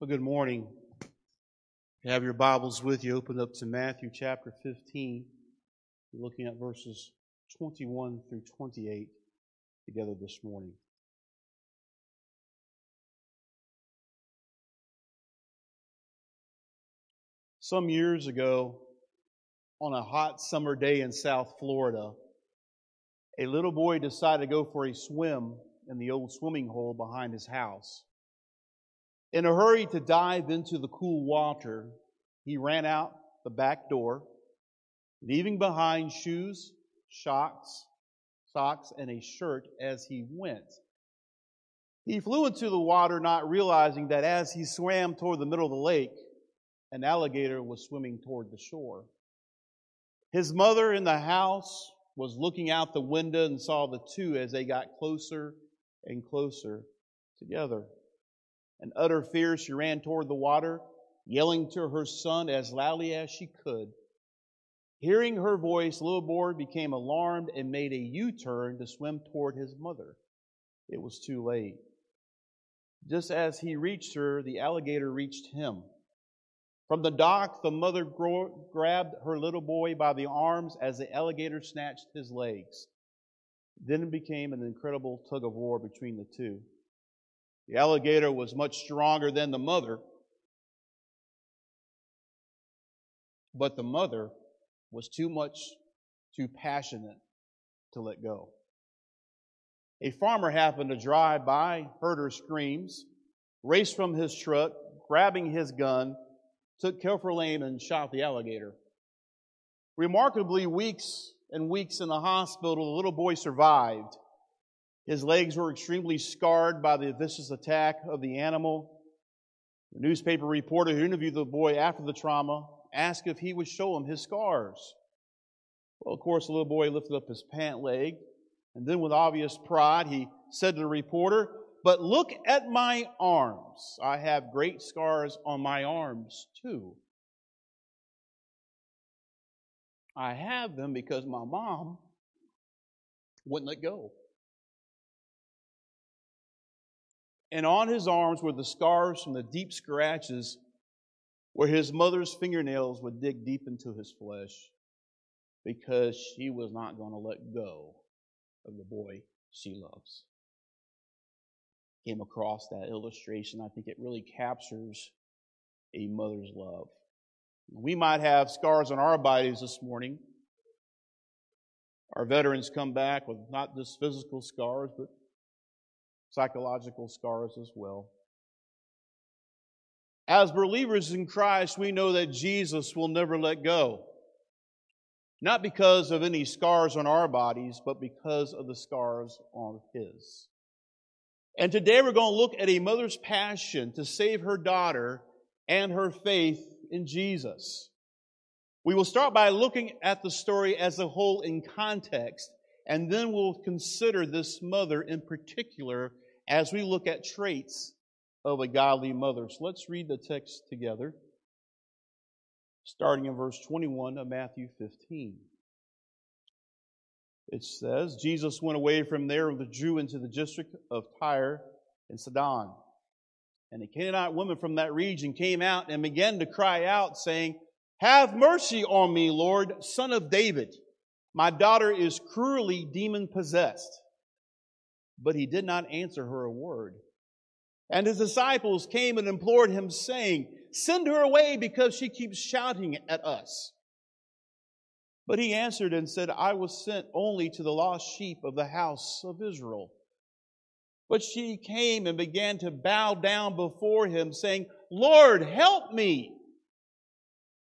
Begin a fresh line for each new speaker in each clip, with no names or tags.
Well, good morning. You have your Bibles with you, open up to Matthew chapter 15. We're looking at verses 21 through 28 together this morning. Some years ago, on a hot summer day in South Florida, a little boy decided to go for a swim in the old swimming hole behind his house. In a hurry to dive into the cool water, he ran out the back door, leaving behind shoes, socks, socks, and a shirt as he went. He flew into the water, not realizing that as he swam toward the middle of the lake, an alligator was swimming toward the shore. His mother in the house was looking out the window and saw the two as they got closer and closer together. In utter fear, she ran toward the water, yelling to her son as loudly as she could. Hearing her voice, little boy became alarmed and made a U turn to swim toward his mother. It was too late. Just as he reached her, the alligator reached him. From the dock, the mother grabbed her little boy by the arms as the alligator snatched his legs. Then it became an incredible tug of war between the two. The alligator was much stronger than the mother, but the mother was too much too passionate to let go. A farmer happened to drive by, heard her screams, raced from his truck, grabbing his gun, took careful aim and shot the alligator. Remarkably, weeks and weeks in the hospital, the little boy survived. His legs were extremely scarred by the vicious attack of the animal. The newspaper reporter who interviewed the boy after the trauma asked if he would show him his scars. Well, of course, the little boy lifted up his pant leg, and then with obvious pride, he said to the reporter, But look at my arms. I have great scars on my arms, too. I have them because my mom wouldn't let go. And on his arms were the scars from the deep scratches where his mother's fingernails would dig deep into his flesh because she was not going to let go of the boy she loves. Came across that illustration. I think it really captures a mother's love. We might have scars on our bodies this morning. Our veterans come back with not just physical scars, but psychological scars as well. As believers in Christ, we know that Jesus will never let go. Not because of any scars on our bodies, but because of the scars on His. And today we're going to look at a mother's passion to save her daughter and her faith in Jesus. We will start by looking at the story as a whole in context, and then we'll consider this mother in particular as we look at traits of a godly mother. So let's read the text together, starting in verse 21 of Matthew 15. It says, Jesus went away from there and withdrew into the district of Tyre and Sidon. And a Canaanite woman from that region came out and began to cry out, saying, Have mercy on me, Lord, son of David. My daughter is cruelly demon possessed. But he did not answer her a word. And his disciples came and implored him, saying, Send her away because she keeps shouting at us. But he answered and said, I was sent only to the lost sheep of the house of Israel. But she came and began to bow down before him, saying, Lord, help me.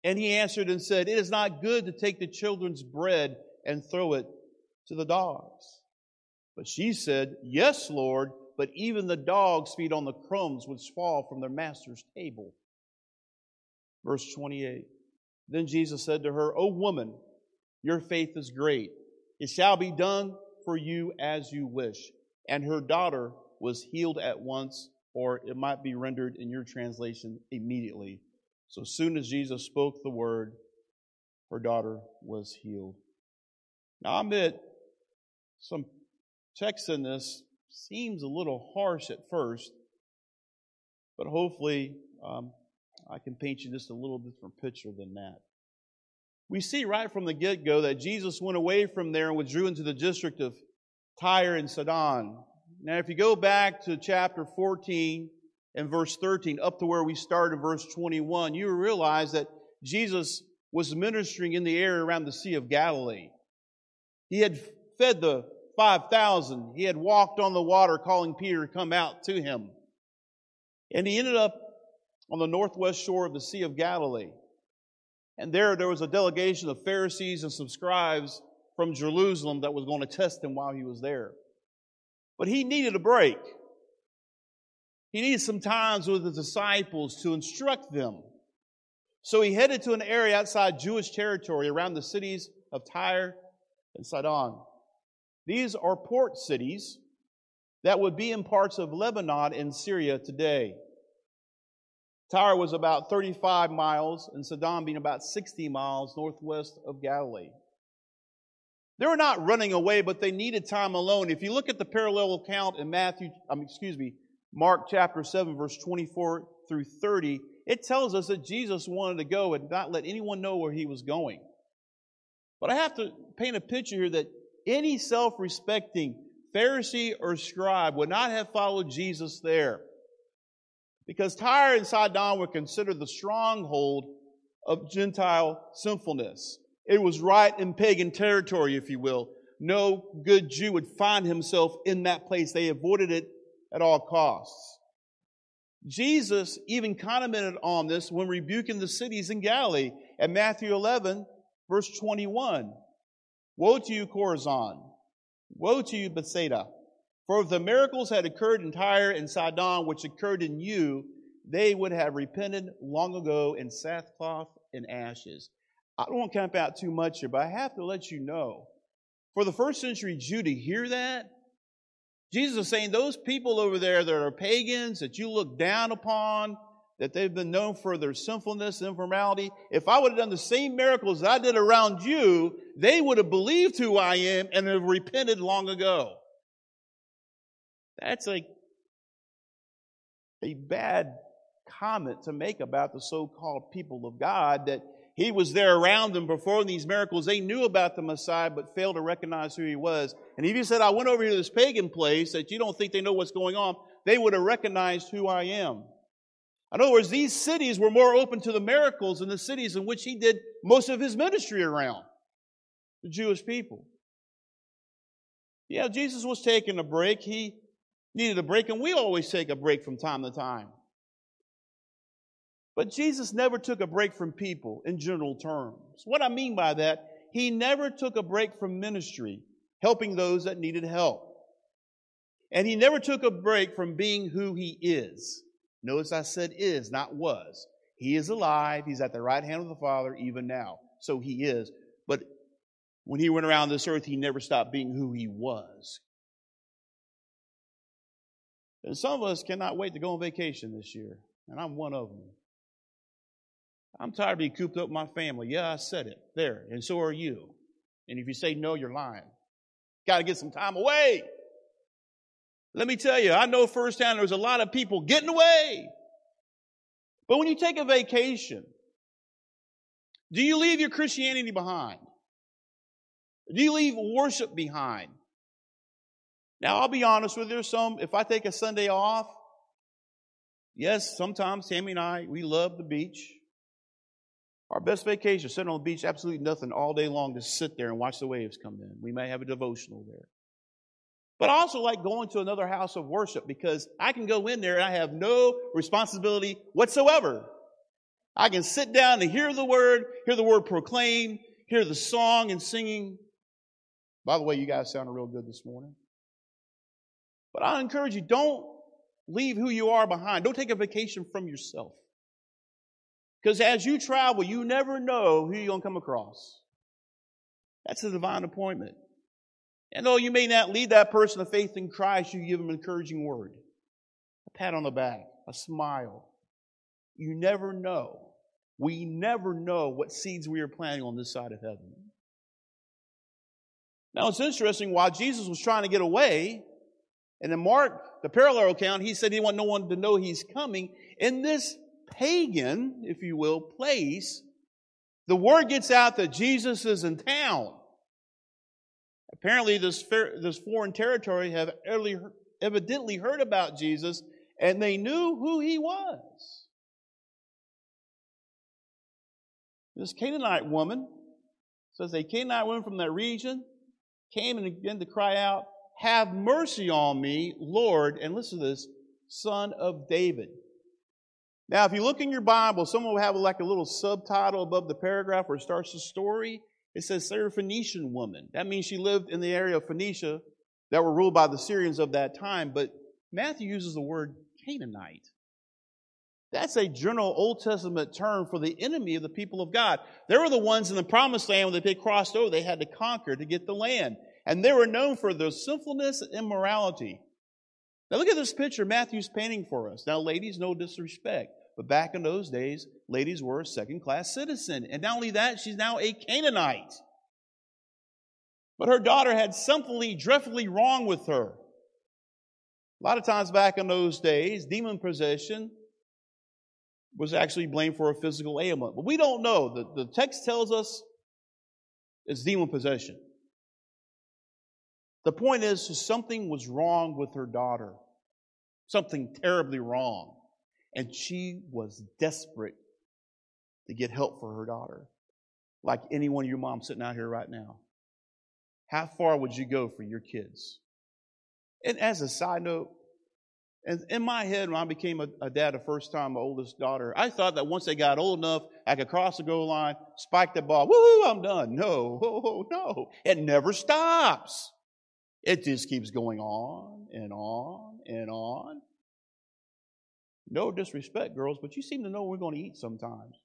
And he answered and said, It is not good to take the children's bread and throw it to the dogs. But she said, Yes, Lord, but even the dogs feed on the crumbs which fall from their master's table. Verse 28. Then Jesus said to her, O woman, your faith is great. It shall be done for you as you wish. And her daughter was healed at once, or it might be rendered in your translation immediately. So soon as Jesus spoke the word, her daughter was healed. Now, I admit some text in this seems a little harsh at first, but hopefully um, I can paint you just a little different picture than that. We see right from the get go that Jesus went away from there and withdrew into the district of Tyre and Sidon. Now, if you go back to chapter 14 and verse 13, up to where we started, verse 21, you realize that Jesus was ministering in the area around the Sea of Galilee. He had fed the 5,000. He had walked on the water calling Peter to come out to him. And he ended up on the northwest shore of the Sea of Galilee. And there, there was a delegation of Pharisees and some scribes from Jerusalem that was going to test him while he was there. But he needed a break. He needed some times with the disciples to instruct them. So he headed to an area outside Jewish territory around the cities of Tyre and Sidon. These are port cities that would be in parts of Lebanon and Syria today. Tyre was about 35 miles, and Sidon being about 60 miles northwest of Galilee. They were not running away, but they needed time alone. If you look at the parallel account in Matthew, um, excuse me, Mark chapter 7, verse 24 through 30, it tells us that Jesus wanted to go and not let anyone know where he was going. But I have to paint a picture here that any self respecting Pharisee or scribe would not have followed Jesus there. Because Tyre and Sidon were considered the stronghold of Gentile sinfulness. It was right in pagan territory, if you will. No good Jew would find himself in that place. They avoided it at all costs. Jesus even commented on this when rebuking the cities in Galilee at Matthew 11, verse 21. Woe to you, Chorazin! Woe to you, Bethsaida! For if the miracles had occurred in Tyre and Sidon, which occurred in you, they would have repented long ago in sackcloth and ashes. I don't want to camp out too much here, but I have to let you know. For the first century Jew to hear that, Jesus is saying those people over there that are pagans, that you look down upon, that they've been known for their sinfulness and immorality, if I would have done the same miracles that I did around you, they would have believed who I am and have repented long ago. That's like a bad comment to make about the so-called people of God that he was there around them performing these miracles. They knew about the Messiah, but failed to recognize who he was. And if you said, I went over to this pagan place that you don't think they know what's going on, they would have recognized who I am. In other words, these cities were more open to the miracles than the cities in which he did most of his ministry around the Jewish people. Yeah, Jesus was taking a break. He needed a break, and we always take a break from time to time. But Jesus never took a break from people in general terms. What I mean by that, he never took a break from ministry, helping those that needed help. And he never took a break from being who he is. Notice I said is, not was. He is alive. He's at the right hand of the Father even now. So he is. But when he went around this earth, he never stopped being who he was. And some of us cannot wait to go on vacation this year. And I'm one of them. I'm tired of being cooped up with my family. Yeah, I said it. There. And so are you. And if you say no, you're lying. Got to get some time away. Let me tell you, I know firsthand there's a lot of people getting away. But when you take a vacation, do you leave your Christianity behind? Do you leave worship behind? Now, I'll be honest with you. Some, if I take a Sunday off, yes, sometimes Tammy and I, we love the beach. Our best vacation, sitting on the beach, absolutely nothing all day long, to sit there and watch the waves come in. We may have a devotional there. But I also like going to another house of worship because I can go in there and I have no responsibility whatsoever. I can sit down and hear the word, hear the word proclaimed, hear the song and singing. By the way, you guys sounded real good this morning. But I encourage you, don't leave who you are behind. Don't take a vacation from yourself. Because as you travel, you never know who you're going to come across. That's a divine appointment. And though you may not lead that person to faith in Christ, you give them an encouraging word, a pat on the back, a smile. You never know. We never know what seeds we are planting on this side of heaven. Now it's interesting, while Jesus was trying to get away, and in Mark, the parallel account, he said he want no one to know he's coming. In this pagan, if you will, place, the word gets out that Jesus is in town. Apparently, this, this foreign territory have evidently heard about Jesus and they knew who he was. This Canaanite woman says a Canaanite woman from that region came and began to cry out, Have mercy on me, Lord, and listen to this, son of David. Now, if you look in your Bible, someone will have like a little subtitle above the paragraph where it starts the story. It says Syrophoenician woman. That means she lived in the area of Phoenicia that were ruled by the Syrians of that time. But Matthew uses the word Canaanite. That's a general Old Testament term for the enemy of the people of God. They were the ones in the promised land when they crossed over, they had to conquer to get the land. And they were known for their sinfulness and immorality. Now look at this picture Matthew's painting for us. Now, ladies, no disrespect. But back in those days, ladies were a second class citizen. And not only that, she's now a Canaanite. But her daughter had something dreadfully wrong with her. A lot of times back in those days, demon possession was actually blamed for a physical ailment. But we don't know. The, the text tells us it's demon possession. The point is, something was wrong with her daughter. Something terribly wrong. And she was desperate to get help for her daughter. Like any one of your moms sitting out here right now. How far would you go for your kids? And as a side note, in my head, when I became a, a, dad the first time, my oldest daughter, I thought that once they got old enough, I could cross the goal line, spike the ball, woohoo, I'm done. No, no, it never stops. It just keeps going on and on and on. No disrespect, girls, but you seem to know we're going to eat sometimes.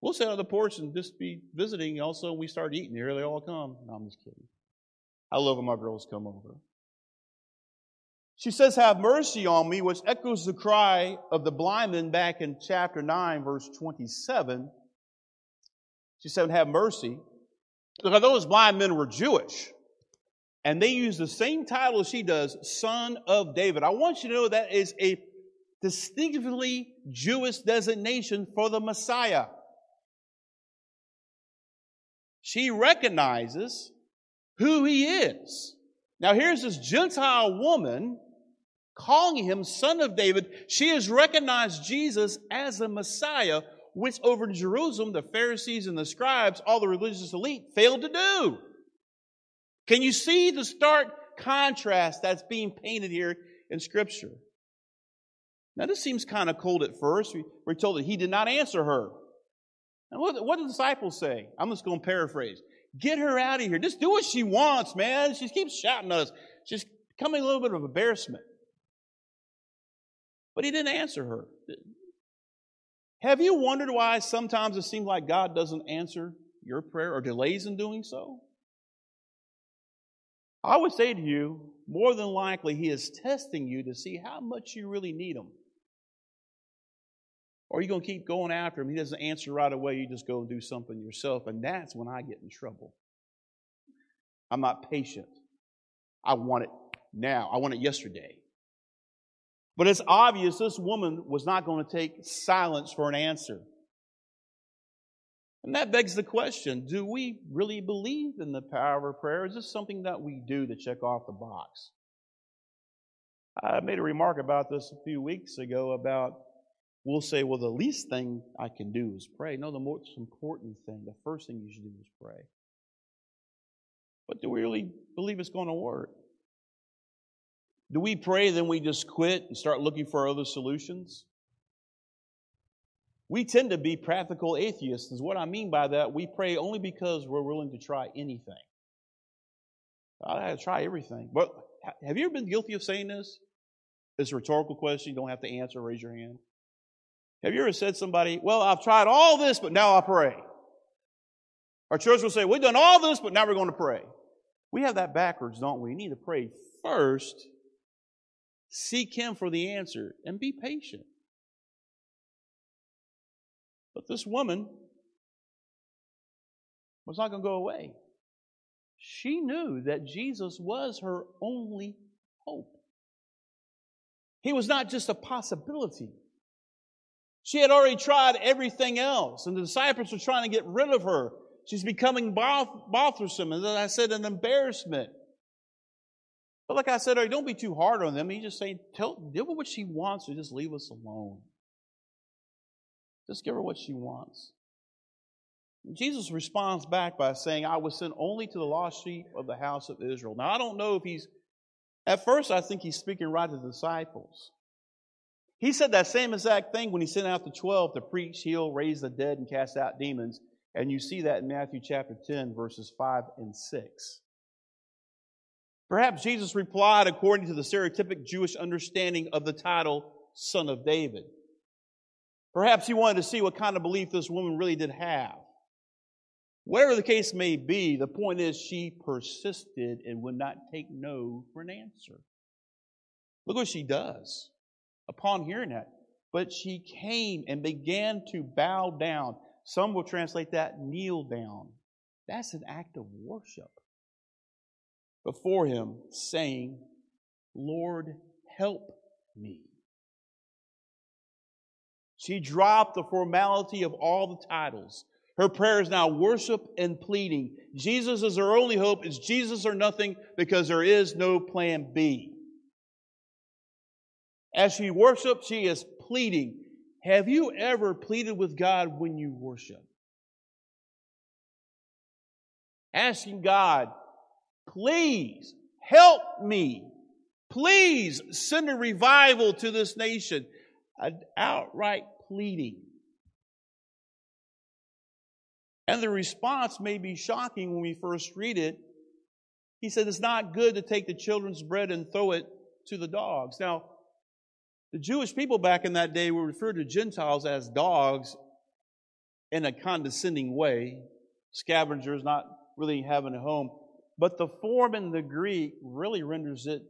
We'll sit on the porch and just be visiting. Also, we start eating. Here they all come. No, I'm just kidding. I love when my girls come over. She says, Have mercy on me, which echoes the cry of the blind man back in chapter 9, verse 27. She said, Have mercy. Because those blind men were Jewish. And they use the same title she does, Son of David. I want you to know that is a distinctively Jewish designation for the Messiah. She recognizes who he is. Now, here's this Gentile woman calling him son of David, she has recognized Jesus as a Messiah, which over in Jerusalem, the Pharisees and the scribes, all the religious elite, failed to do. Can you see the stark contrast that's being painted here in Scripture? Now, this seems kind of cold at first. We're told that he did not answer her. And what, what did the disciples say? I'm just going to paraphrase. Get her out of here. Just do what she wants, man. She keeps shouting at us. She's becoming a little bit of embarrassment. But he didn't answer her. Have you wondered why sometimes it seems like God doesn't answer your prayer or delays in doing so? I would say to you, more than likely, He is testing you to see how much you really need Him. Or are you going to keep going after Him? He doesn't answer right away. You just go and do something yourself. And that's when I get in trouble. I'm not patient. I want it now. I want it yesterday. But it's obvious this woman was not going to take silence for an answer. And that begs the question do we really believe in the power of prayer? Is this something that we do to check off the box? I made a remark about this a few weeks ago about we'll say, well, the least thing I can do is pray. No, the most important thing, the first thing you should do is pray. But do we really believe it's going to work? Do we pray, then we just quit and start looking for other solutions? We tend to be practical atheists, is what I mean by that. We pray only because we're willing to try anything. I had to try everything. But have you ever been guilty of saying this? It's a rhetorical question. You don't have to answer. Raise your hand. Have you ever said somebody, Well, I've tried all this, but now I pray? Our church will say, We've done all this, but now we're going to pray. We have that backwards, don't we? We need to pray first Seek Him for the answer and be patient. But this woman was not going to go away. She knew that Jesus was her only hope. He was not just a possibility, She had already tried everything else, and the disciples were trying to get rid of her. She's becoming bothersome, and as I said, an embarrassment. But like I said, don't be too hard on them. You just say, tell, give her what she wants, or just leave us alone. Just give her what she wants. Jesus responds back by saying, I was sent only to the lost sheep of the house of Israel. Now, I don't know if he's, at first, I think he's speaking right to the disciples. He said that same exact thing when he sent out the 12 to preach, heal, raise the dead, and cast out demons. And you see that in Matthew chapter 10, verses 5 and 6. Perhaps Jesus replied according to the stereotypic Jewish understanding of the title Son of David. Perhaps he wanted to see what kind of belief this woman really did have. Whatever the case may be, the point is she persisted and would not take no for an answer. Look what she does upon hearing that. But she came and began to bow down. Some will translate that kneel down. That's an act of worship before him, saying, Lord, help me. She dropped the formality of all the titles. Her prayer is now worship and pleading. Jesus is her only hope. It's Jesus or nothing because there is no plan B. As she worships, she is pleading. Have you ever pleaded with God when you worship? Asking God, please help me. Please send a revival to this nation. An outright pleading. And the response may be shocking when we first read it. He said, It's not good to take the children's bread and throw it to the dogs. Now, the Jewish people back in that day were referred to Gentiles as dogs in a condescending way, scavengers not really having a home. But the form in the Greek really renders it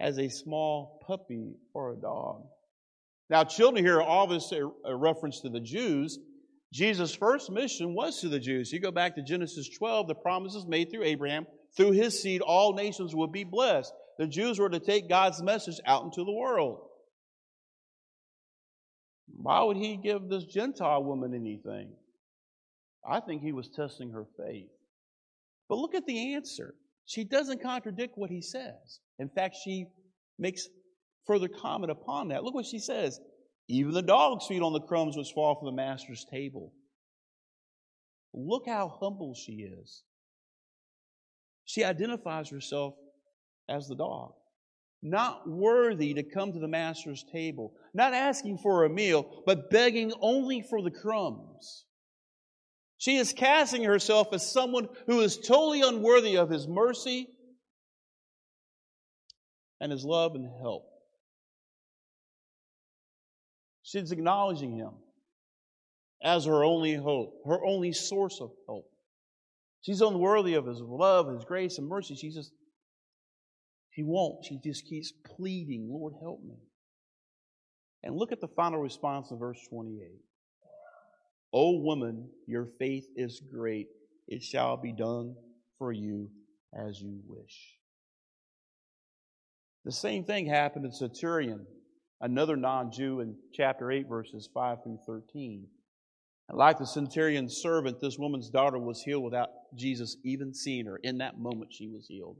as a small puppy or a dog. Now, children here are obviously uh, a reference to the Jews. Jesus' first mission was to the Jews. You go back to Genesis 12, the promises made through Abraham, through his seed, all nations would be blessed. The Jews were to take God's message out into the world. Why would he give this Gentile woman anything? I think he was testing her faith. But look at the answer. She doesn't contradict what he says. In fact, she makes further comment upon that. Look what she says. Even the dogs feed on the crumbs which fall from the master's table. Look how humble she is. She identifies herself as the dog, not worthy to come to the master's table, not asking for a meal, but begging only for the crumbs. She is casting herself as someone who is totally unworthy of his mercy and his love and help. She's acknowledging him as her only hope, her only source of hope. She's unworthy of his love, his grace, and mercy. She just, she won't. She just keeps pleading, Lord, help me. And look at the final response in verse 28. O woman, your faith is great. It shall be done for you as you wish. The same thing happened in Centurion another non Jew in chapter 8, verses 5 through 13. And like the centurion's servant, this woman's daughter was healed without Jesus even seeing her. In that moment, she was healed.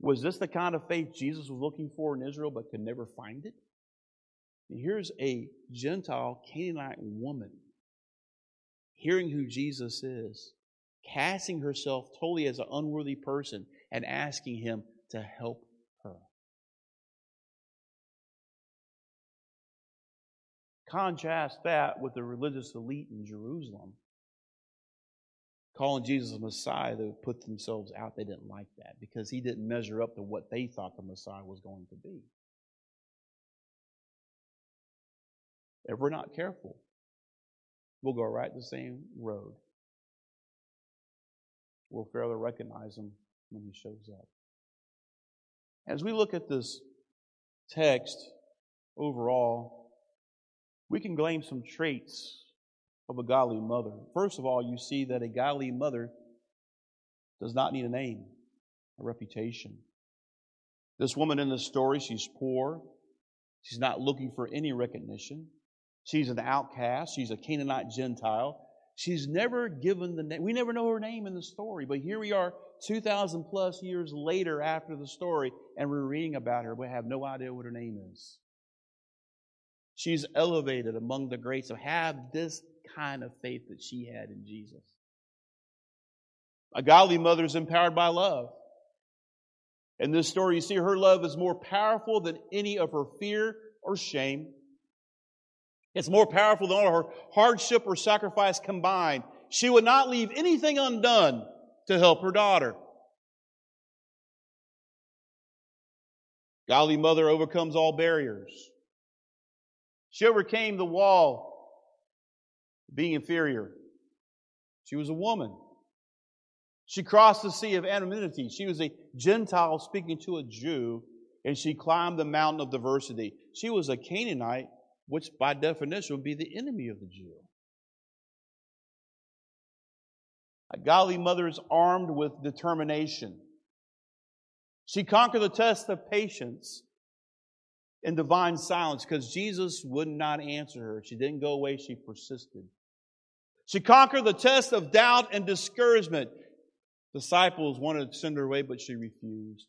Was this the kind of faith Jesus was looking for in Israel but could never find it? And here's a Gentile Canaanite woman hearing who Jesus is, casting herself totally as an unworthy person, and asking him to help Contrast that with the religious elite in Jerusalem. Calling Jesus Messiah, they put themselves out. They didn't like that because he didn't measure up to what they thought the Messiah was going to be. If we're not careful, we'll go right the same road. We'll fail to recognize him when he shows up. As we look at this text overall, we can claim some traits of a godly mother. First of all, you see that a godly mother does not need a name, a reputation. This woman in the story, she's poor, She's not looking for any recognition. She's an outcast. She's a Canaanite Gentile. She's never given the name. We never know her name in the story, but here we are 2,000 plus years later after the story, and we're reading about her, but have no idea what her name is. She's elevated among the greats So have this kind of faith that she had in Jesus. A godly mother is empowered by love. In this story, you see her love is more powerful than any of her fear or shame. It's more powerful than all her hardship or sacrifice combined. She would not leave anything undone to help her daughter. Godly mother overcomes all barriers. She overcame the wall being inferior. She was a woman. She crossed the sea of anonymity. She was a Gentile speaking to a Jew, and she climbed the mountain of diversity. She was a Canaanite, which by definition would be the enemy of the Jew. A godly mother is armed with determination. She conquered the test of patience in divine silence because Jesus would not answer her. She didn't go away, she persisted. She conquered the test of doubt and discouragement disciples wanted to send her away, but she refused.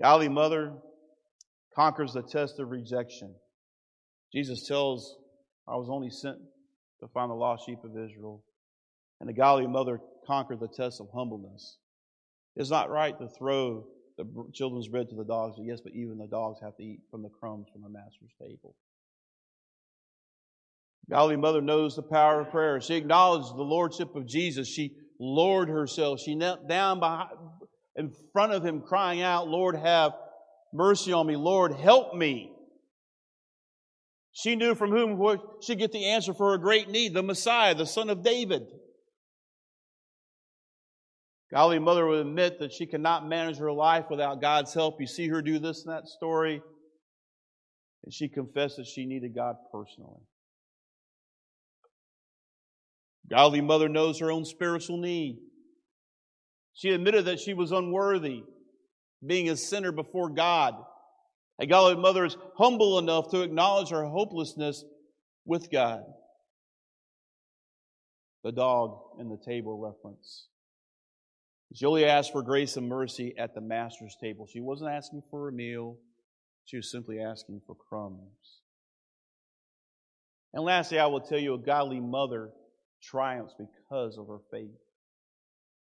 Godly mother conquers the test of rejection. Jesus tells, I was only sent to find the lost sheep of Israel. And the godly mother conquered the test of humbleness. It's not right to throw the children's bread to the dogs, yes, but even the dogs have to eat from the crumbs from the master's table. Godly mother knows the power of prayer. She acknowledged the lordship of Jesus. She lowered herself. She knelt down behind, in front of him, crying out, Lord, have mercy on me. Lord, help me. She knew from whom she'd get the answer for her great need, the Messiah, the son of David. Godly mother would admit that she cannot manage her life without God's help. You see her do this in that story. And she confessed that she needed God personally. Godly mother knows her own spiritual need. She admitted that she was unworthy, being a sinner before God. A godly mother is humble enough to acknowledge her hopelessness with God. The dog in the table reference. She only asked for grace and mercy at the master's table. She wasn't asking for a meal. She was simply asking for crumbs. And lastly, I will tell you a godly mother triumphs because of her faith.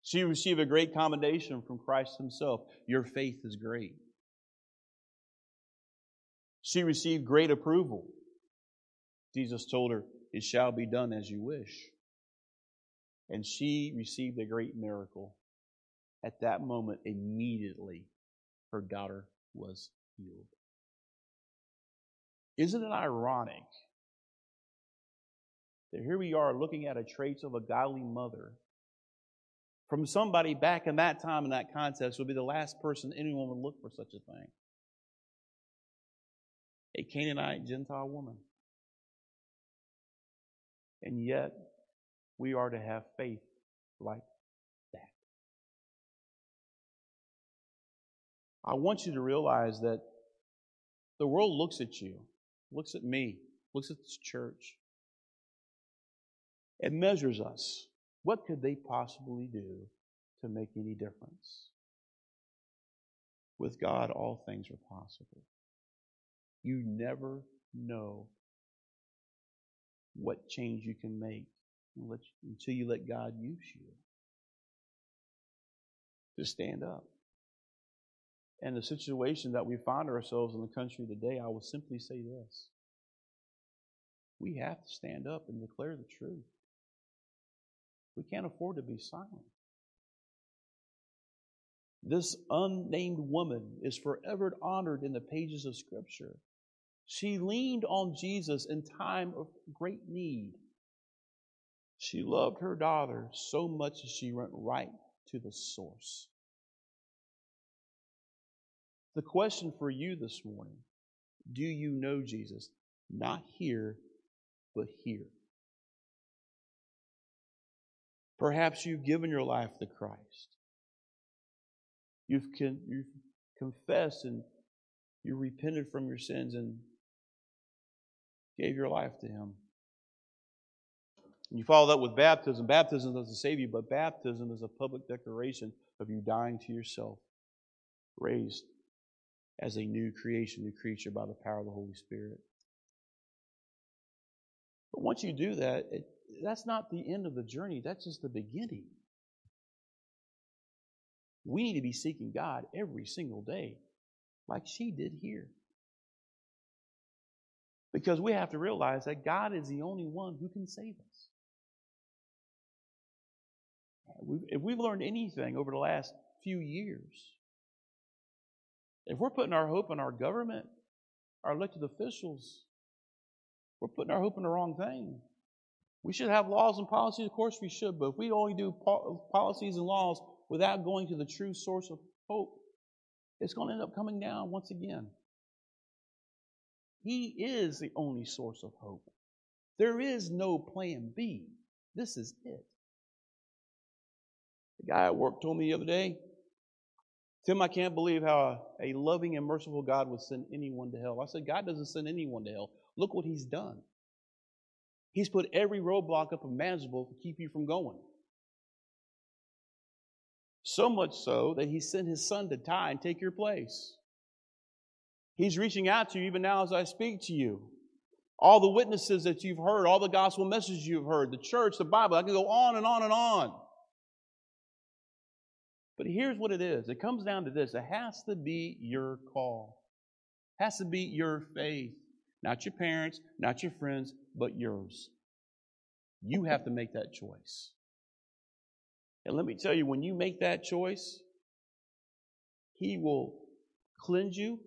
She received a great commendation from Christ Himself. Your faith is great. She received great approval. Jesus told her, It shall be done as you wish. And she received a great miracle. At that moment, immediately, her daughter was healed. Isn't it ironic that here we are looking at a traits of a godly mother from somebody back in that time in that context would be the last person anyone would look for such a thing. A Canaanite Gentile woman. And yet, we are to have faith like I want you to realize that the world looks at you, looks at me, looks at this church, it measures us. What could they possibly do to make any difference? With God, all things are possible. You never know what change you can make until you let God use you to stand up. And the situation that we find ourselves in the country today, I will simply say this. We have to stand up and declare the truth. We can't afford to be silent. This unnamed woman is forever honored in the pages of Scripture. She leaned on Jesus in time of great need. She loved her daughter so much that she went right to the source. The question for you this morning do you know Jesus? Not here, but here. Perhaps you've given your life to Christ. You've, con- you've confessed and you repented from your sins and gave your life to Him. And you follow that with baptism. Baptism doesn't save you, but baptism is a public declaration of you dying to yourself, raised as a new creation, new creature by the power of the Holy Spirit. But once you do that, it, that's not the end of the journey, that's just the beginning. We need to be seeking God every single day, like she did here. Because we have to realize that God is the only one who can save us. If we've learned anything over the last few years, if we're putting our hope in our government, our elected officials, we're putting our hope in the wrong thing. We should have laws and policies, of course we should, but if we only do policies and laws without going to the true source of hope, it's going to end up coming down once again. He is the only source of hope. There is no plan B. This is it. The guy at work told me the other day, Tim, I can't believe how a, a loving and merciful God would send anyone to hell. I said, God doesn't send anyone to hell. Look what He's done. He's put every roadblock up imaginable to keep you from going. So much so that He sent His Son to die and take your place. He's reaching out to you even now as I speak to you. All the witnesses that you've heard, all the gospel messages you've heard, the church, the Bible, I can go on and on and on. But here's what it is it comes down to this it has to be your call, it has to be your faith. Not your parents, not your friends, but yours. You have to make that choice. And let me tell you, when you make that choice, He will cleanse you.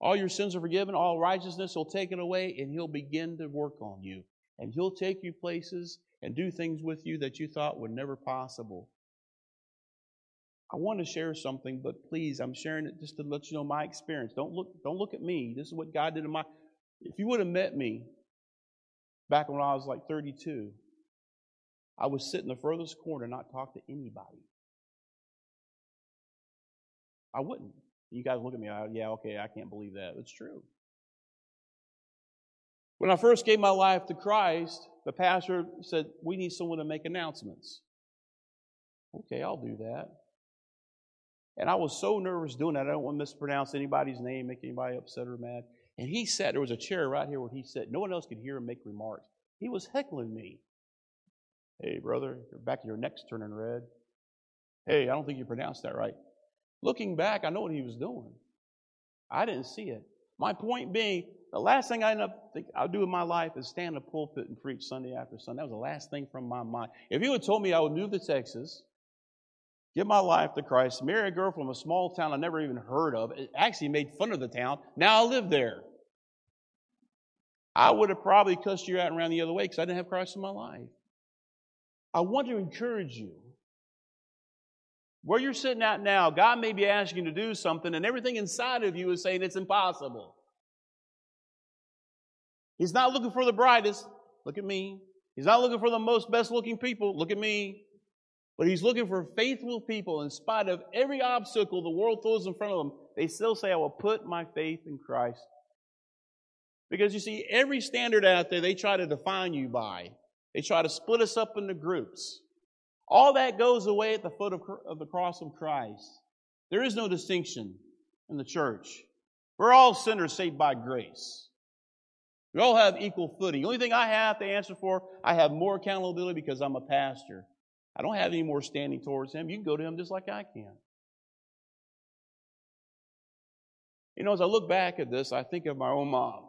All your sins are forgiven, all righteousness will take it away, and He'll begin to work on you. And He'll take you places and do things with you that you thought were never possible. I want to share something, but please, I'm sharing it just to let you know my experience. Don't look, don't look at me. This is what God did in my. If you would have met me back when I was like 32, I would sit in the furthest corner and not talk to anybody. I wouldn't. You guys look at me, I, yeah, okay, I can't believe that. It's true. When I first gave my life to Christ, the pastor said, We need someone to make announcements. Okay, I'll do that. And I was so nervous doing that. I don't want to mispronounce anybody's name, make anybody upset or mad. And he sat, there was a chair right here where he sat. No one else could hear him make remarks. He was heckling me. Hey, brother, your back of your neck's turning red. Hey, I don't think you pronounced that right. Looking back, I know what he was doing. I didn't see it. My point being, the last thing I end up think I'll do in my life is stand in a pulpit and preach Sunday after Sunday. That was the last thing from my mind. If you had told me I would move to Texas, give my life to Christ, marry a girl from a small town I never even heard of, it actually made fun of the town. Now I live there. I would have probably cussed you out and ran the other way because I didn't have Christ in my life. I want to encourage you. Where you're sitting at now, God may be asking you to do something, and everything inside of you is saying it's impossible. He's not looking for the brightest. Look at me. He's not looking for the most best looking people. Look at me. But he's looking for faithful people in spite of every obstacle the world throws in front of them. They still say, I will put my faith in Christ. Because you see, every standard out there they try to define you by, they try to split us up into groups. All that goes away at the foot of, of the cross of Christ. There is no distinction in the church. We're all sinners saved by grace. We all have equal footing. The only thing I have to answer for, I have more accountability because I'm a pastor. I don't have any more standing towards him. You can go to him just like I can. You know, as I look back at this, I think of my own mom,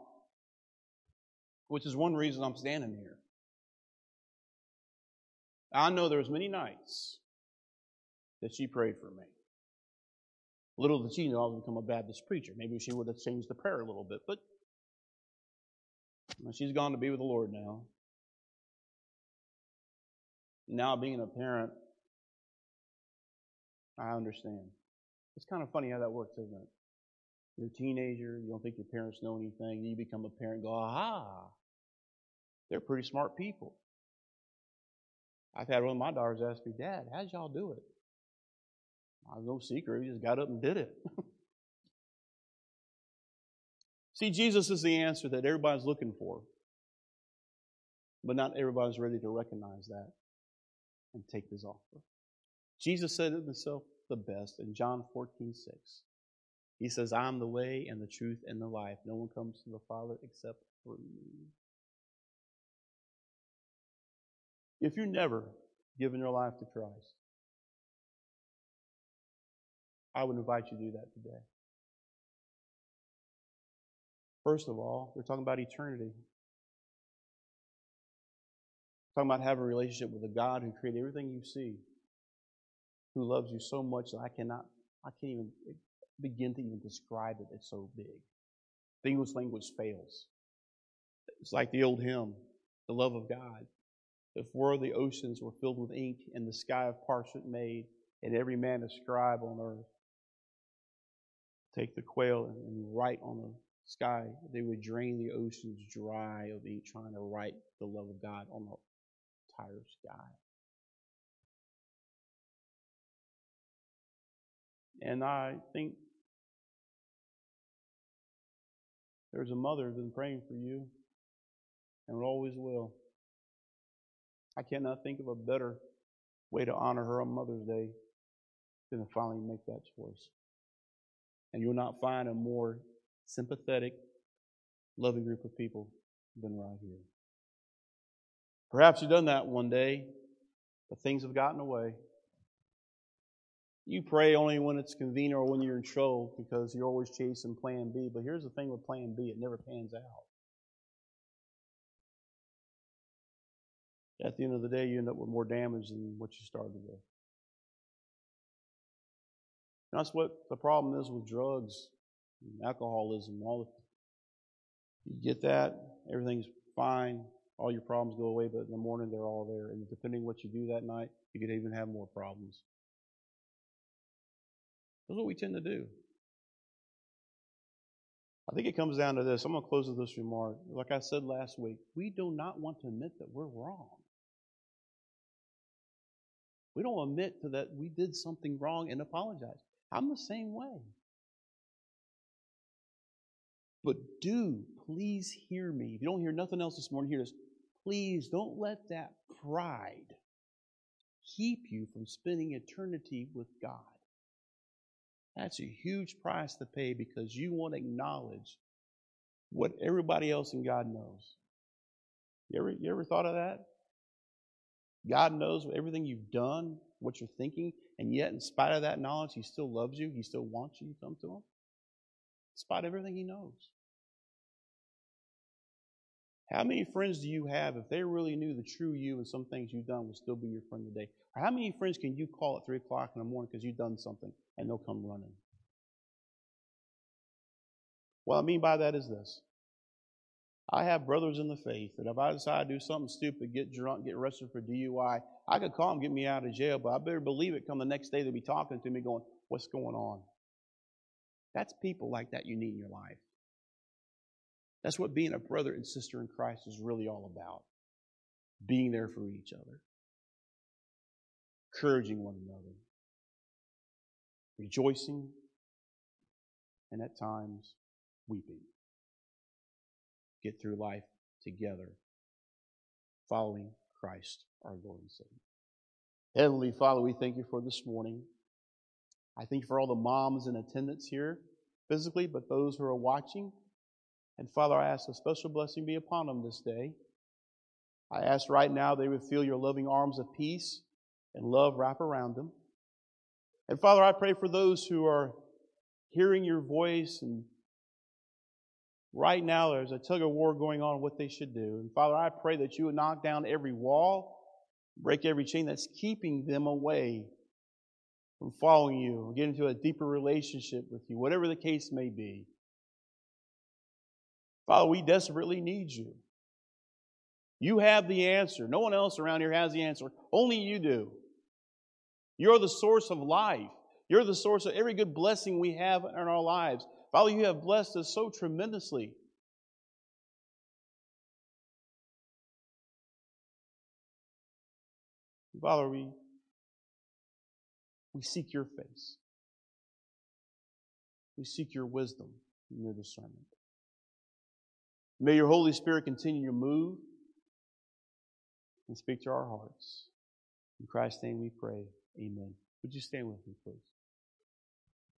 which is one reason I'm standing here. I know there was many nights that she prayed for me. Little did she know I would become a Baptist preacher. Maybe she would have changed the prayer a little bit, but she's gone to be with the Lord now now being a parent, I understand. It's kind of funny how that works, isn't it? You're a teenager, you don't think your parents know anything, you become a parent go, aha, they're pretty smart people. I've had one of my daughters ask me, Dad, how'd y'all do it? I was no secret, we just got up and did it. See, Jesus is the answer that everybody's looking for. But not everybody's ready to recognize that and take this offer. Jesus said it himself the best in John 14, 6. He says, I'm the way and the truth and the life. No one comes to the Father except through me. If you've never given your life to Christ, I would invite you to do that today. First of all, we're talking about eternity. Talking about having a relationship with a God who created everything you see, who loves you so much that I cannot, I can't even eh, begin to even describe it. It's so big. The English language fails. It's like the old hymn, the love of God. If were the oceans were filled with ink and the sky of parchment made, and every man a scribe on earth, take the quail and write on the sky, they would drain the oceans dry of ink trying to write the love of God on the entire sky. And I think there's a mother who's been praying for you and always will. I cannot think of a better way to honor her on Mother's Day than to finally make that choice. And you'll not find a more sympathetic, loving group of people than right here. Perhaps you've done that one day, but things have gotten away. You pray only when it's convenient or when you're in trouble because you're always chasing plan B. But here's the thing with plan B it never pans out. At the end of the day, you end up with more damage than what you started with. And that's what the problem is with drugs, and alcoholism, all the, you get that, everything's fine, all your problems go away, but in the morning they're all there. And depending what you do that night, you could even have more problems. That's what we tend to do. I think it comes down to this. I'm going to close with this remark. Like I said last week, we do not want to admit that we're wrong. We don't admit to that we did something wrong and apologize. I'm the same way. But do please hear me. If you don't hear nothing else this morning, hear this. Please don't let that pride keep you from spending eternity with God. That's a huge price to pay because you want to acknowledge what everybody else in God knows. You ever, you ever thought of that? God knows everything you've done, what you're thinking, and yet, in spite of that knowledge, He still loves you. He still wants you to come to Him. In spite of everything He knows. How many friends do you have if they really knew the true you and some things you've done would still be your friend today? Or how many friends can you call at 3 o'clock in the morning because you've done something and they'll come running? What I mean by that is this I have brothers in the faith that if I decide to do something stupid, get drunk, get arrested for DUI, I could call them, get me out of jail, but I better believe it come the next day they'll be talking to me going, What's going on? That's people like that you need in your life. That's what being a brother and sister in Christ is really all about. Being there for each other, encouraging one another, rejoicing, and at times weeping get through life together, following Christ, our Lord and Savior. Heavenly Father, we thank you for this morning. I thank you for all the moms in attendance here physically, but those who are watching. And Father, I ask a special blessing be upon them this day. I ask right now they would feel your loving arms of peace and love wrap around them. And Father, I pray for those who are hearing your voice and Right now, there's a tug of war going on what they should do. And Father, I pray that you would knock down every wall, break every chain that's keeping them away from following you, get into a deeper relationship with you, whatever the case may be. Father, we desperately need you. You have the answer. No one else around here has the answer. Only you do. You're the source of life. You're the source of every good blessing we have in our lives. Father, you have blessed us so tremendously. Father, we, we seek your face. We seek your wisdom and your discernment. May your Holy Spirit continue to move and speak to our hearts. In Christ's name we pray. Amen. Would you stand with me, please?